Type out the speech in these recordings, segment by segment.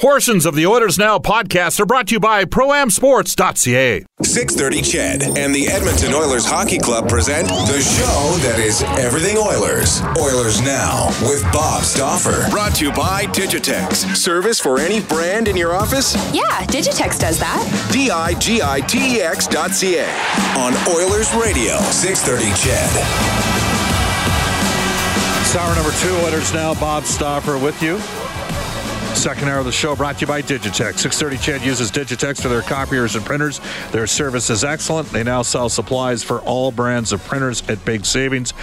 Portions of the Oilers Now podcast are brought to you by ProAmSports.ca. 630 CHED and the Edmonton Oilers Hockey Club present the show that is everything Oilers. Oilers Now with Bob Stauffer. Brought to you by Digitex. Service for any brand in your office? Yeah, Digitex does that. D-I-G-I-T-E-X dot C-A. On Oilers Radio, 630 CHED. It's hour number two, Oilers Now. Bob Stauffer with you. Second hour of the show brought to you by Digitex. 630 CHED uses Digitex for their copiers and printers. Their service is excellent. They now sell supplies for all brands of printers at big savings.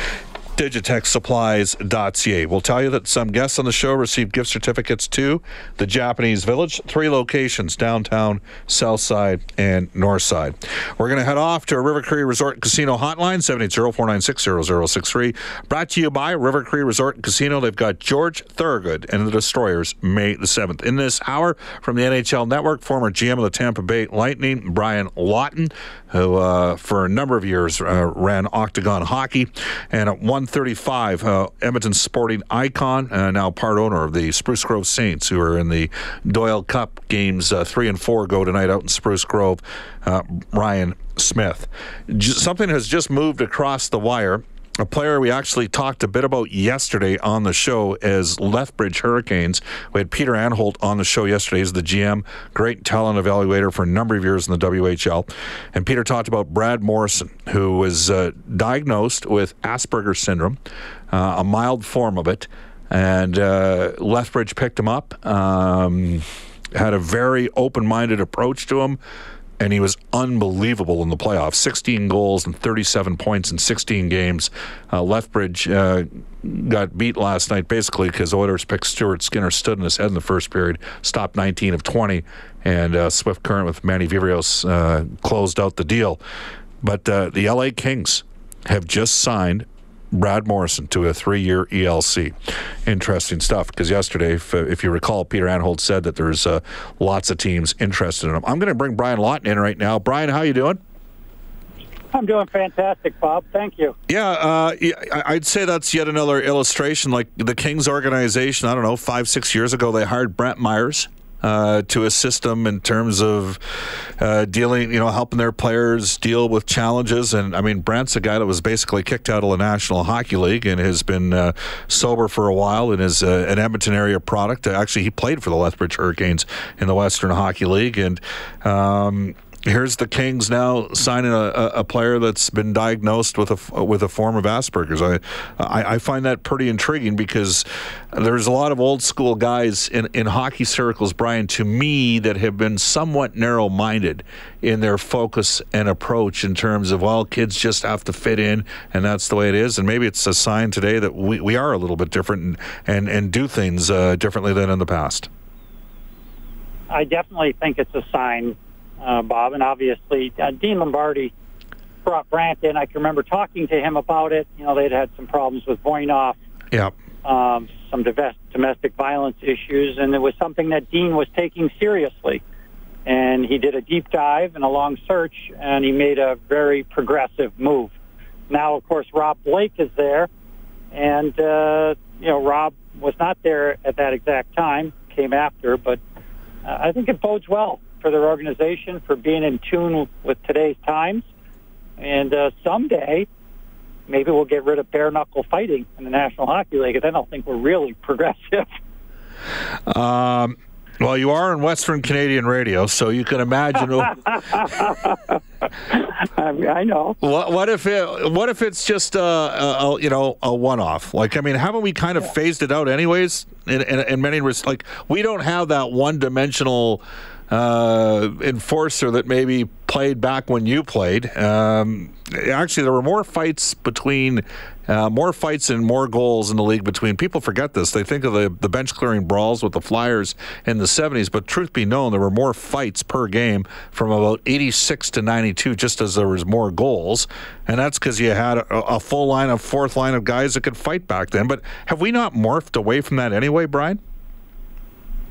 digitexsupplies.ca. We'll tell you that some guests on the show received gift certificates to the Japanese Village, three locations downtown, south side, and north side. We're going to head off to a River Cree Resort Casino hotline, 780-496-0063. Brought to you by River Cree Resort Casino. They've got George Thorogood and the Destroyers May the 7th. In this hour from the NHL Network, former GM of the Tampa Bay Lightning, Brian Lawton, who uh, for a number of years uh, ran Octagon Hockey, and at 135, uh, Edmonton sporting icon, uh, now part owner of the Spruce Grove Saints, who are in the Doyle Cup games uh, three and four go tonight out in Spruce Grove. Uh, Ryan Smyth. J- something has just moved across the wire a player we actually talked a bit about yesterday on the show is Lethbridge Hurricanes. We had Peter Anholt on the show yesterday. He's the GM, great talent evaluator for a number of years in the WHL. And Peter talked about Brad Morrison, who was uh, diagnosed with Asperger's syndrome, uh, a mild form of it. And uh, Lethbridge picked him up, um, had a very open minded approach to him and he was unbelievable in the playoffs 16 goals and 37 points in 16 games. Uh, Lethbridge uh, got beat last night basically because Oilers picked Stuart Skinner, stood in his head in the first period, stopped 19 of 20, and uh, Swift Current with Manny Vivrios uh, closed out the deal. But uh, the LA Kings have just signed Brad Morrison to a three-year ELC. Interesting stuff because yesterday, if, uh, if, you recall, Peter Anholt said that there's uh, lots of teams interested in him. I'm going to bring Brian Lawton in right now. Brian, how you doing? I'm doing fantastic, Bob. Thank you. Yeah, uh, I'd say that's yet another illustration. Like the Kings organization, I don't know, five, six years ago, they hired Brantt Myhres uh, to assist them in terms of uh, dealing, you know, helping their players deal with challenges. And I mean, Brantt's a guy that was basically kicked out of the National Hockey League and has been uh, sober for a while and is uh, an Edmonton area product. Actually, he played for the Lethbridge Hurricanes in the Western Hockey League. And, um, here's the Kings now signing a, a, player that's been diagnosed with a with a form of Asperger's. I, I, I find that pretty intriguing because there's a lot of old school guys in in hockey circles, Brian, to me that have been somewhat narrow minded in their focus and approach in terms of well, kids just have to fit in, and that's the way it is. And maybe it's a sign today that we, we are a little bit different and and, and do things uh, differently than in the past. I definitely think it's a sign uh, Bob, and obviously uh, Dean Lombardi brought Brantt in. I can remember talking to him about it. You know, they'd had some problems with Voinov. Yep. Um, some domestic violence issues, and it was something that Dean was taking seriously. And he did a deep dive and a long search, and he made a very progressive move. Now, of course, Rob Blake is there, and uh, you know Rob was not there at that exact time, came after, but uh, I think it bodes well for their organization for being in tune with today's times. And uh, someday, maybe we'll get rid of bare knuckle fighting in the National Hockey League. And then I'll think we're really progressive. Um, Well, you are on Western Canadian radio, so you can imagine. I know. What, what, if it? What if it's just a, a you know a one-off? Like, I mean, haven't we kind of yeah. phased it out anyways? In, in, in many respects, like we don't have that one-dimensional uh, enforcer that maybe played back when you played. Um, actually, there were more fights between. Uh, more fights and more goals in the league between people forget this. They think of the, the bench clearing brawls with the Flyers in the 70s, but truth be known, there were more fights per game from about 86 to 92, just as there was more goals. And that's because you had a, a full line of fourth line of guys that could fight back then. But have we not morphed away from that anyway, Brian?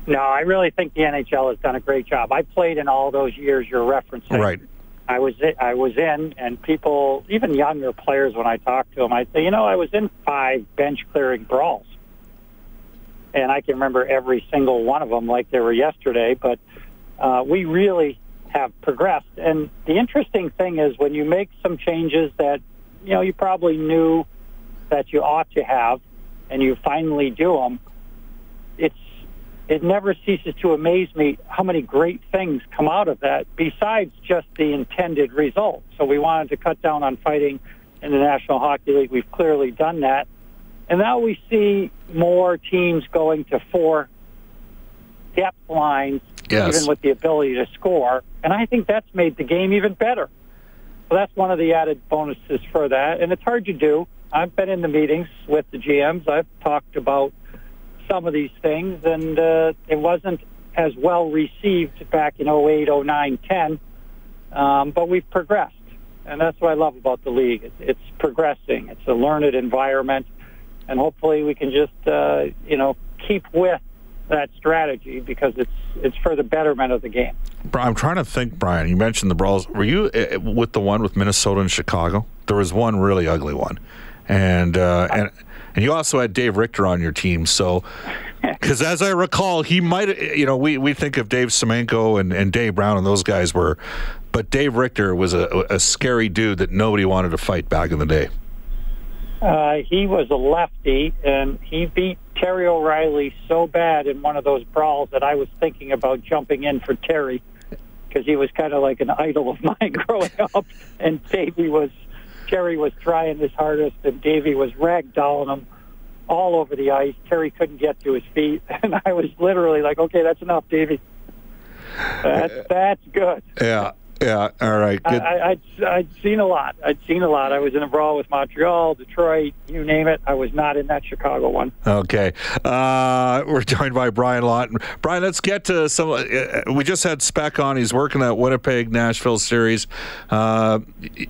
No, I really think the NHL has done a great job. I played in all those years you're referencing. Right. I was I was in, and people, even younger players, when I talk to them, I say, you know, I was in five bench clearing brawls, and I can remember every single one of them like they were yesterday. But uh, we really have progressed, and the interesting thing is when you make some changes that you know you probably knew that you ought to have, and you finally do them, it's it never ceases to amaze me how many great things come out of that besides just the intended result. So we wanted to cut down on fighting in the National Hockey League. We've clearly done that. And now we see more teams going to four depth lines, yes. even with the ability to score. And I think that's made the game even better. So that's one of the added bonuses for that. And it's hard to do. I've been in the meetings with the GMs. I've talked about – some of these things, and uh, it wasn't as well received back in 08, 09, 10. Um, but we've progressed, and that's what I love about the league. It's, it's progressing. It's a learned environment, and hopefully we can just uh, you know keep with that strategy because it's it's for the betterment of the game. I'm trying to think, Brian. You mentioned the brawls. Were you uh, with the one with Minnesota and Chicago? There was one really ugly one, and uh, and and you also had Dave Richter on your team. So, because as I recall, he might, you know, we, we think of Dave Semenko and, and Dave Brown and those guys were, but Dave Richter was a, a scary dude that nobody wanted to fight back in the day. Uh, he was a lefty, and he beat Terry O'Reilly so bad in one of those brawls that I was thinking about jumping in for Terry because he was kind of like an idol of mine growing up, and Davey was Terry was trying his hardest, and Davey was ragdolling him all over the ice. Terry couldn't get to his feet, and I was literally like, "Okay, that's enough, Davey. That's that's good." Yeah, yeah, all right. Good. I, I'd, I'd seen a lot. I'd seen a lot. I was in a brawl with Montreal, Detroit, you name it. I was not in that Chicago one. Okay. Uh, we're joined by Brian Lawton. Brian, let's get to some. Uh, we just had Speck on. He's working that Winnipeg Nashville series. Uh,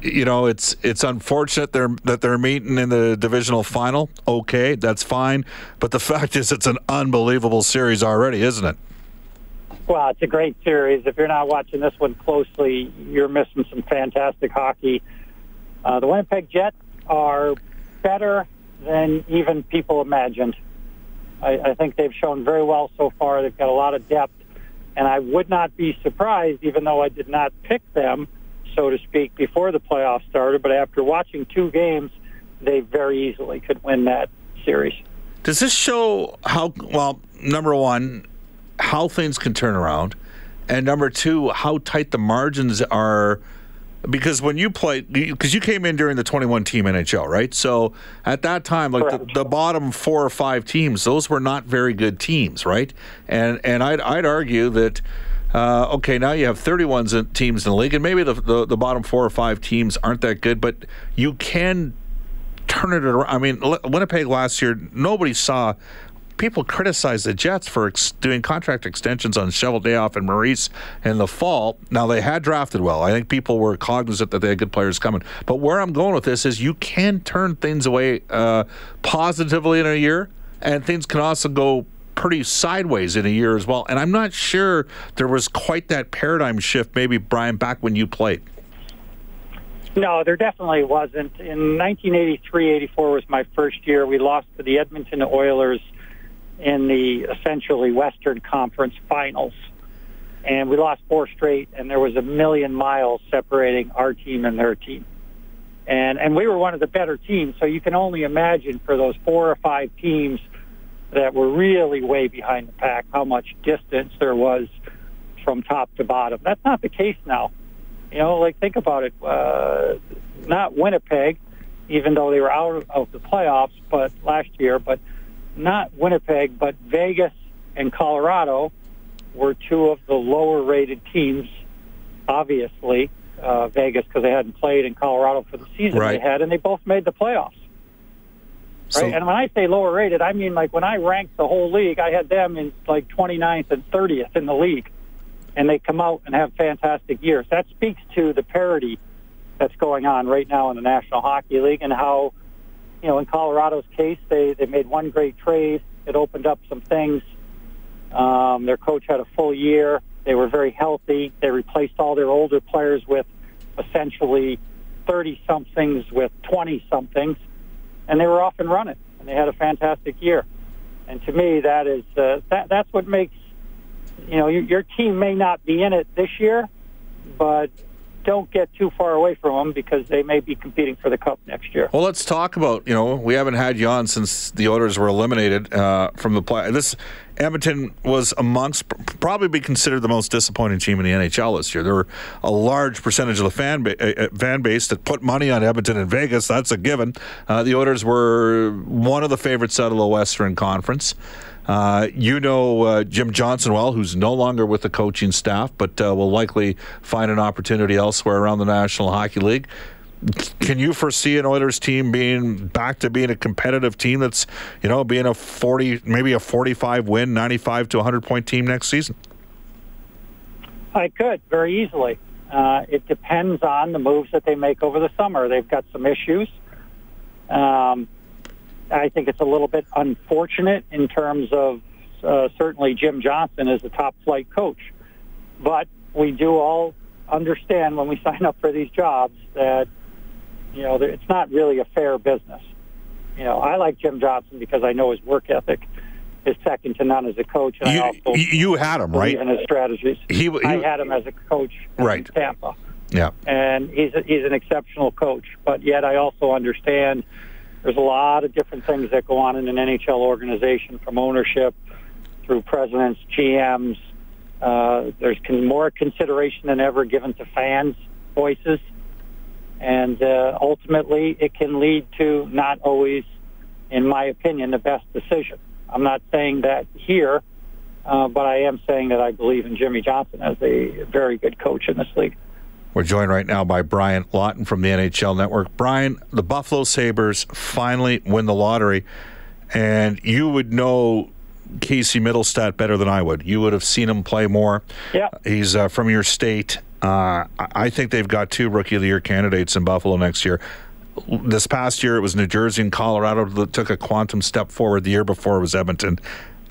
you know, it's it's unfortunate they're, that they're meeting in the divisional final. Okay, that's fine. But the fact is, it's an unbelievable series already, isn't it? Well, it's a great series. If you're not watching this one closely, you're missing some fantastic hockey. Uh, the Winnipeg Jets are better than even people imagined. I, I think they've shown very well so far. They've got a lot of depth, and I would not be surprised, even though I did not pick them, so to speak, before the playoffs started. But after watching two games, they very easily could win that series. Does this show how well? Number one, how things can turn around, and number two, how tight the margins are. Because when you played, because you came in during the 21 team NHL, right? So at that time, like the, the, bottom four or five teams, those were not very good teams, right? And and I'd, I'd argue that. Uh, okay, now you have 31 teams in the league, and maybe the, the, the bottom four or five teams aren't that good, but you can turn it around. I mean, Winnipeg last year, nobody saw people criticize the Jets for ex- doing contract extensions on Cheveldayoff and Maurice in the fall. Now they had drafted well. I think people were cognizant that they had good players coming. But where I'm going with this is you can turn things away uh, positively in a year, and things can also go pretty sideways in a year as well. And I'm not sure there was quite that paradigm shift, maybe Brian, back when you played. No, there definitely wasn't. In 1983-84 was my first year. We lost to the Edmonton Oilers in the essentially Western Conference Finals. And we lost four straight, and there was a million miles separating our team and their team. And, and we were one of the better teams, so you can only imagine for those four or five teams that were really way behind the pack, how much distance there was from top to bottom. That's not the case now. You know, like think about it. Uh, not Winnipeg, even though they were out of the playoffs, but last year, but not Winnipeg, but Vegas and Colorado were two of the lower rated teams, obviously. Uh, Vegas because they hadn't played in Colorado for the season right. they had, and they both made the playoffs. So, right? And when I say lower rated, I mean like when I ranked the whole league, I had them in like 29th and 30th in the league, and they come out and have fantastic years. That speaks to the parity that's going on right now in the National Hockey League and how, you know, in Colorado's case, they they made one great trade. It opened up some things. Um, their coach had a full year. They were very healthy. They replaced all their older players with essentially 30 somethings with 20 somethings, and they were off and running. And they had a fantastic year. And to me, that is uh, that that's what makes you know your, your team may not be in it this year, but don't get too far away from them because they may be competing for the cup next year. Well, let's talk about you know we haven't had you on since the Oilers were eliminated uh, from the play. This Edmonton was amongst probably be considered the most disappointing team in the NHL this year. There were a large percentage of the fan ba- uh, fan base that put money on Edmonton and Vegas. That's a given. Uh, the Oilers were one of the favorites out of the Western Conference. Uh, you know uh, Jim Johnson well, who's no longer with the coaching staff, but uh, will likely find an opportunity elsewhere around the National Hockey League. Can you foresee an Oilers team being back to being a competitive team that's, you know, being a 40, maybe a 45 win, 95 to 100 point team next season? I could very easily. Uh, it depends on the moves that they make over the summer. They've got some issues. Um, I think it's a little bit unfortunate in terms of uh, certainly Jim Johnson is a top flight coach, but we do all understand when we sign up for these jobs that you know it's not really a fair business. You know, I like Jim Johnson because I know his work ethic is second to none as a coach, and you, I also you had him right in his strategies. He, he, I had him as a coach right. in Tampa. Yeah, and he's a, he's an exceptional coach. But yet, I also understand there's a lot of different things that go on in an NHL organization, from ownership through presidents, GMs. Uh, there's con- more consideration than ever given to fans' voices, and uh, ultimately, it can lead to not always, in my opinion, the best decision. I'm not saying that here, uh, but I am saying that I believe in Jimmy Johnson as a very good coach in this league. We're joined right now by Brian Lawton from the NHL Network. Brian, the Buffalo Sabres finally win the lottery, and you would know Casey Mittelstadt better than I would. You would have seen him play more. Yeah. He's uh, from your state. Uh, I think they've got two Rookie of the Year candidates in Buffalo next year. This past year, it was New Jersey and Colorado that took a quantum step forward. The year before, it was Edmonton.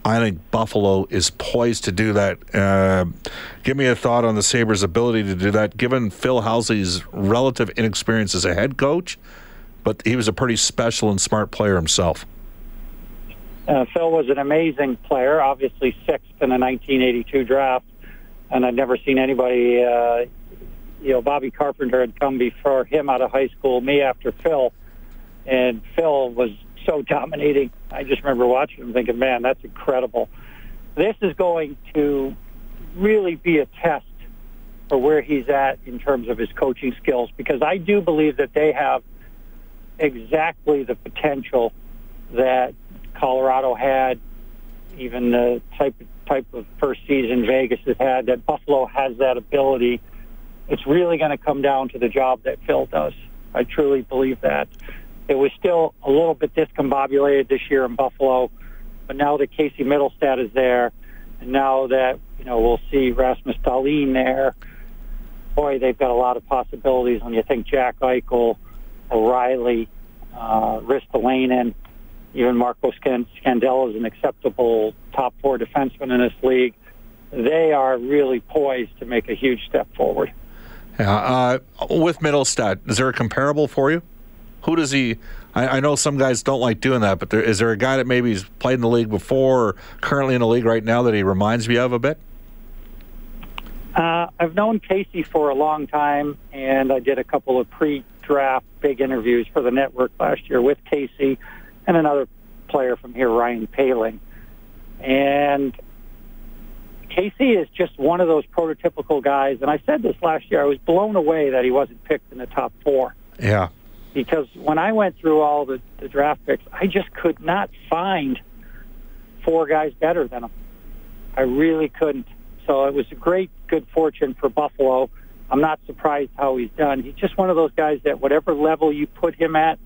I think Buffalo is poised to do that. Uh, give me a thought on the Sabres' ability to do that, given Phil Housley's relative inexperience as a head coach, but he was a pretty special and smart player himself. Uh, Phil was an amazing player, obviously sixth in the 1982 draft, and I'd never seen anybody. Uh, you know, Bobby Carpenter had come before him out of high school, me after Phil, and Phil was so dominating. I just remember watching him thinking, man, that's incredible. This is going to really be a test for where he's at in terms of his coaching skills because I do believe that they have exactly the potential that Colorado had, even the type of, type of first season Vegas has had, that Buffalo has that ability. It's really going to come down to the job that Phil does. I truly believe that. It was still a little bit discombobulated this year in Buffalo, but now that Casey Mittelstadt is there, and now that you know we'll see Rasmus Dahlin there, boy, they've got a lot of possibilities. When you think Jack Eichel, O'Reilly, uh, Ristolainen, even Marco Scandella is an acceptable top four defenseman in this league. They are really poised to make a huge step forward. Yeah, uh, with Mittelstadt, is there a comparable for you? Who does he? I, I know some guys don't like doing that, but there, is there a guy that maybe he's played in the league before or currently in the league right now that he reminds me of a bit? Uh, I've known Casey for a long time, and I did a couple of pre-draft big interviews for the network last year with Casey and another player from here, Ryan Poehling. And Casey is just one of those prototypical guys. And I said this last year. I was blown away that he wasn't picked in the top four. Yeah. Because when I went through all the, the draft picks, I just could not find four guys better than him. I really couldn't. So it was a great good fortune for Buffalo. I'm not surprised how he's done. He's just one of those guys that whatever level you put him at,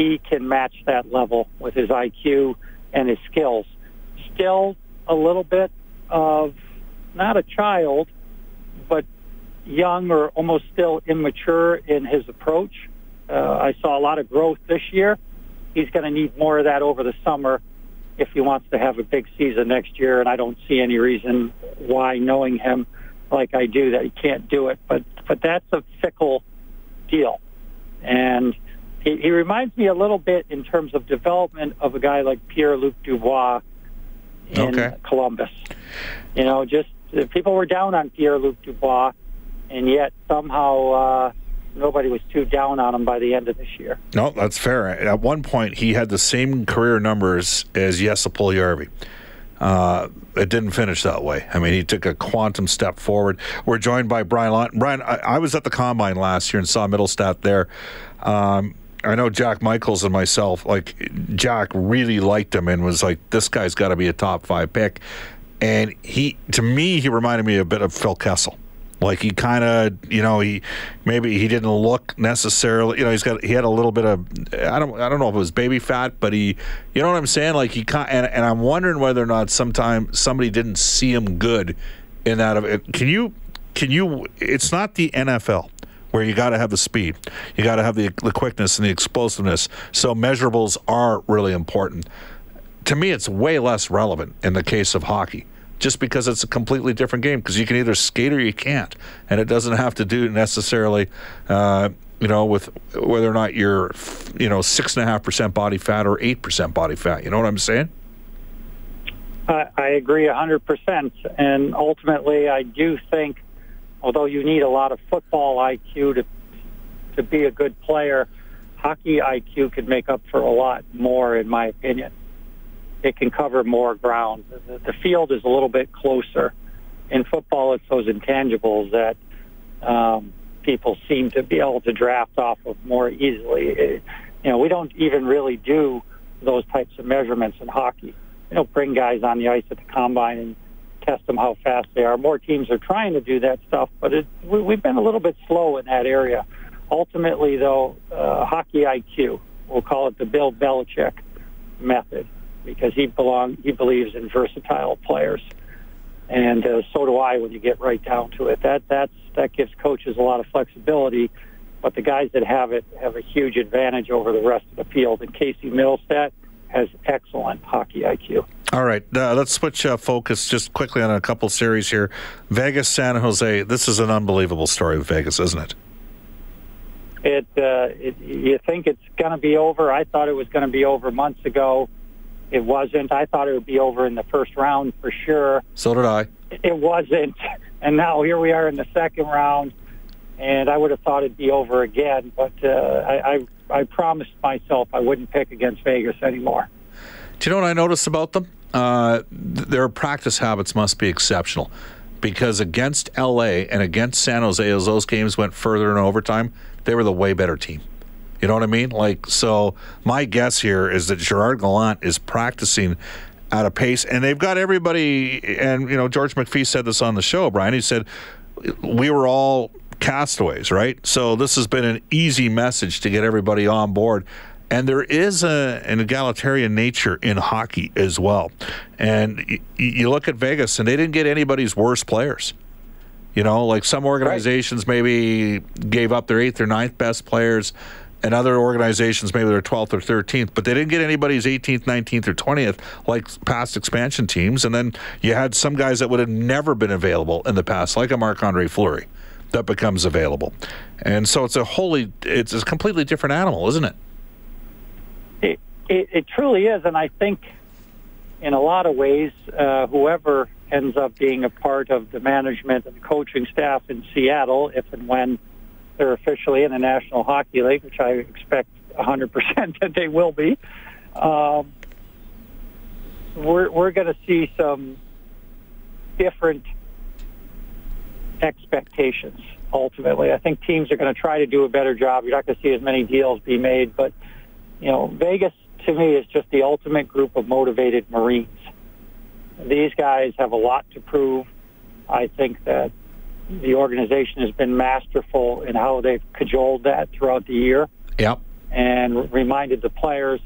he can match that level with his IQ and his skills. Still a little bit of not a child, but young or almost still immature in his approach. Uh, I saw a lot of growth this year. He's going to need more of that over the summer if he wants to have a big season next year. And I don't see any reason why, knowing him like I do, that he can't do it. But but that's a fickle deal, and he, he reminds me a little bit in terms of development of a guy like Pierre Luc Dubois in Okay. Columbus. You know, just people were down on Pierre Luc Dubois, and yet somehow uh, nobody was too down on him by the end of this year. No, that's fair. At one point, he had the same career numbers as Jesse Puljujärvi. Uh, it didn't finish that way. I mean, he took a quantum step forward. We're joined by Brian Lawton. Brian, I, I was at the combine last year and saw Mittelstadt there. Um, I know Jack Michaels and myself, like, Jack really liked him and was like, this guy's got to be a top five pick. And he, to me, he reminded me a bit of Phil Kessel. Like he kind of, you know, he maybe he didn't look necessarily, you know, he's got he had a little bit of, I don't, I don't know if it was baby fat, but he, you know what I'm saying? Like he kind, and, and I'm wondering whether or not sometime somebody didn't see him good in that of it. Can you, can you? It's not the NFL where you got to have the speed, you got to have the the quickness and the explosiveness. So measurables are really important. To me, it's way less relevant in the case of hockey just because it's a completely different game because you can either skate or you can't and it doesn't have to do necessarily uh, you know with whether or not you're you know six and a half percent body fat or eight percent body fat you know what i'm saying I, I agree 100%. And ultimately, I do think, although you need a lot of football IQ to, to be a good player, hockey IQ could make up for a lot more, in my opinion. It can cover more ground. The, the field is a little bit closer. In football, it's those intangibles that um, people seem to be able to draft off of more easily. It, you know, we don't even really do those types of measurements in hockey you know, bring guys on the ice at the combine and test them how fast they are. More teams are trying to do that stuff, but it, we, we've been a little bit slow in that area. Ultimately, though, uh, hockey IQ, we'll call it the Bill Belichick method, because he belong he believes in versatile players, and uh, so do I. When you get right down to it, that that's that gives coaches a lot of flexibility. But the guys that have it have a huge advantage over the rest of the field. And Casey Mittelstadt has excellent hockey IQ. all right uh, let's switch uh, focus just quickly on a couple series here vegas san jose this is an unbelievable story with vegas isn't it It, uh, it you think it's going to be over? I thought it was going to be over months ago. It wasn't. I thought it would be over in the first round for sure. so did i It wasn't, and now here we are in the second round, and I would have thought it'd be over again. But uh, I, I I promised myself I wouldn't pick against Vegas anymore. Do you know what I noticed about them? Uh, th- their practice habits must be exceptional because against LA and against San Jose, as those games went further in overtime, they were the way better team. You know what I mean? Like, so my guess here is that Gerard Gallant is practicing at a pace, and they've got everybody. And you know, George McPhee said this on the show, Brian. He said we were all castaways, right? So this has been an easy message to get everybody on board. And there is a, an egalitarian nature in hockey as well. And y- you look at Vegas, and they didn't get anybody's worst players. You know, like some organizations maybe gave up their eighth or ninth best players, and other organizations maybe their 12th or 13th, but they didn't get anybody's 18th, 19th, or 20th like past expansion teams. And then you had some guys that would have never been available in the past, like a Marc Andre Fleury, that becomes available. And so it's a wholly, it's a completely different animal, isn't it? It, it, it truly is, and I think in a lot of ways, uh, whoever ends up being a part of the management and coaching staff in Seattle, if and when they're officially in the National Hockey League, which I expect 100% that they will be, um, we're we're going to see some different expectations. Ultimately, I think teams are going to try to do a better job. You're not going to see as many deals be made, but you know, Vegas to me is just the ultimate group of motivated Marines. These guys have a lot to prove. I think that the organization has been masterful in how they've cajoled that throughout the year. Yep. And reminded the players.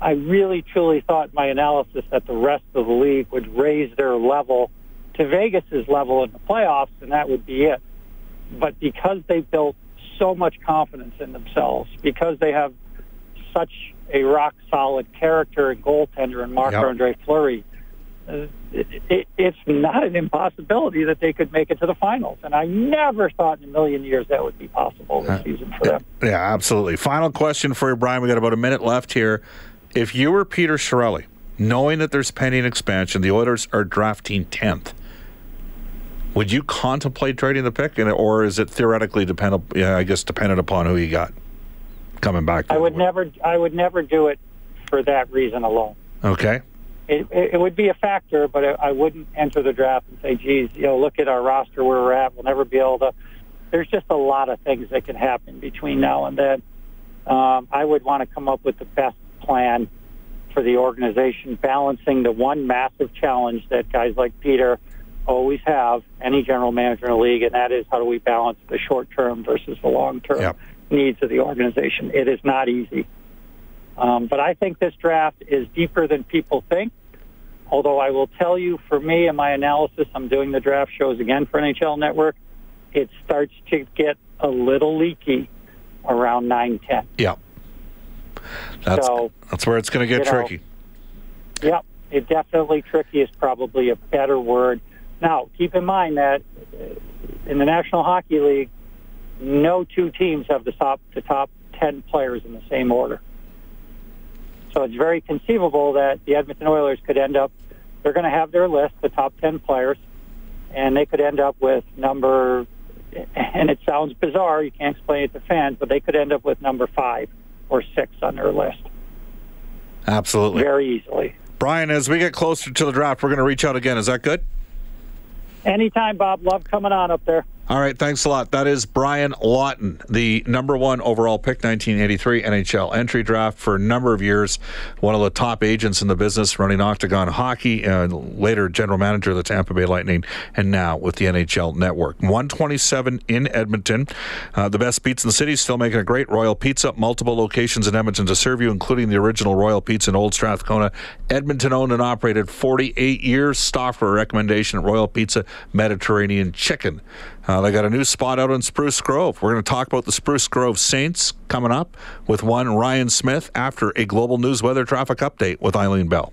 I really truly thought my analysis that the rest of the league would raise their level to Vegas's level in the playoffs, and that would be it. But because they built so much confidence in themselves, because they have such a rock solid character and goaltender in Marc Andre yep. Fleury, uh, it, it, it's not an impossibility that they could make it to the finals. And I never thought in a million years that would be possible this uh, season for them. Yeah, absolutely. Final question for you, Brian. We got about a minute left here. If you were Peter Chiarelli, knowing that there's pending expansion, the Oilers are drafting 10th. Would you contemplate trading the pick, and, or is it theoretically dependent? Yeah, I guess dependent upon who you got coming back. I would never. I would never do it for that reason alone. Okay. It, it would be a factor, but I wouldn't enter the draft and say, "Geez, you know, look at our roster where we're at. We'll never be able to." There's just a lot of things that can happen between now and then. Um, I would want to come up with the best plan for the organization, balancing the one massive challenge that guys like Peter always have, any general manager in the league, and that is how do we balance the short term versus the long term yep. needs of the organization. It is not easy. Um, but I think this draft is deeper than people think. Although I will tell you, for me and my analysis, I'm doing the draft shows again for NHL Network. It starts to get a little leaky around 9 10. Yeah. That's, so, that's where it's going to get tricky. Know, yep. It definitely tricky is probably a better word. Now, keep in mind that in the National Hockey League, no two teams have the top the top ten players in the same order. So it's very conceivable that the Edmonton Oilers could end up. They're going to have their list, the top ten players, and they could end up with number. And it sounds bizarre. You can't explain it to fans, but they could end up with number five or six on their list. Absolutely. Very easily. Brian, as we get closer to the draft, we're going to reach out again. Is that good? Anytime, Bob. Love coming on up there. All right, thanks a lot. That is Brian Lawton, the number one overall pick, 1983 NHL entry draft for a number of years. One of the top agents in the business, running Octagon Hockey, and later general manager of the Tampa Bay Lightning, and now with the NHL Network. 127 in Edmonton. Uh, the best pizza in the city, still making a great Royal Pizza. Multiple locations in Edmonton to serve you, including the original Royal Pizza in Old Strathcona. Edmonton owned and operated 48 years. Stauffer recommendation at Royal Pizza Mediterranean Chicken. Uh, they got a new spot out in Spruce Grove. We're going to talk about the Spruce Grove Saints coming up with one Ryan Smyth after a global news weather traffic update with Eileen Bell.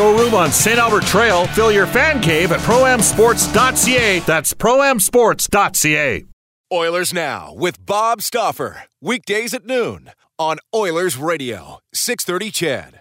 showroom on St. Albert Trail. Fill your fan cave at proamsports.ca. That's proamsports.ca. Oilers Now with Bob Stauffer. Weekdays at noon on Oilers Radio, 630 CHED.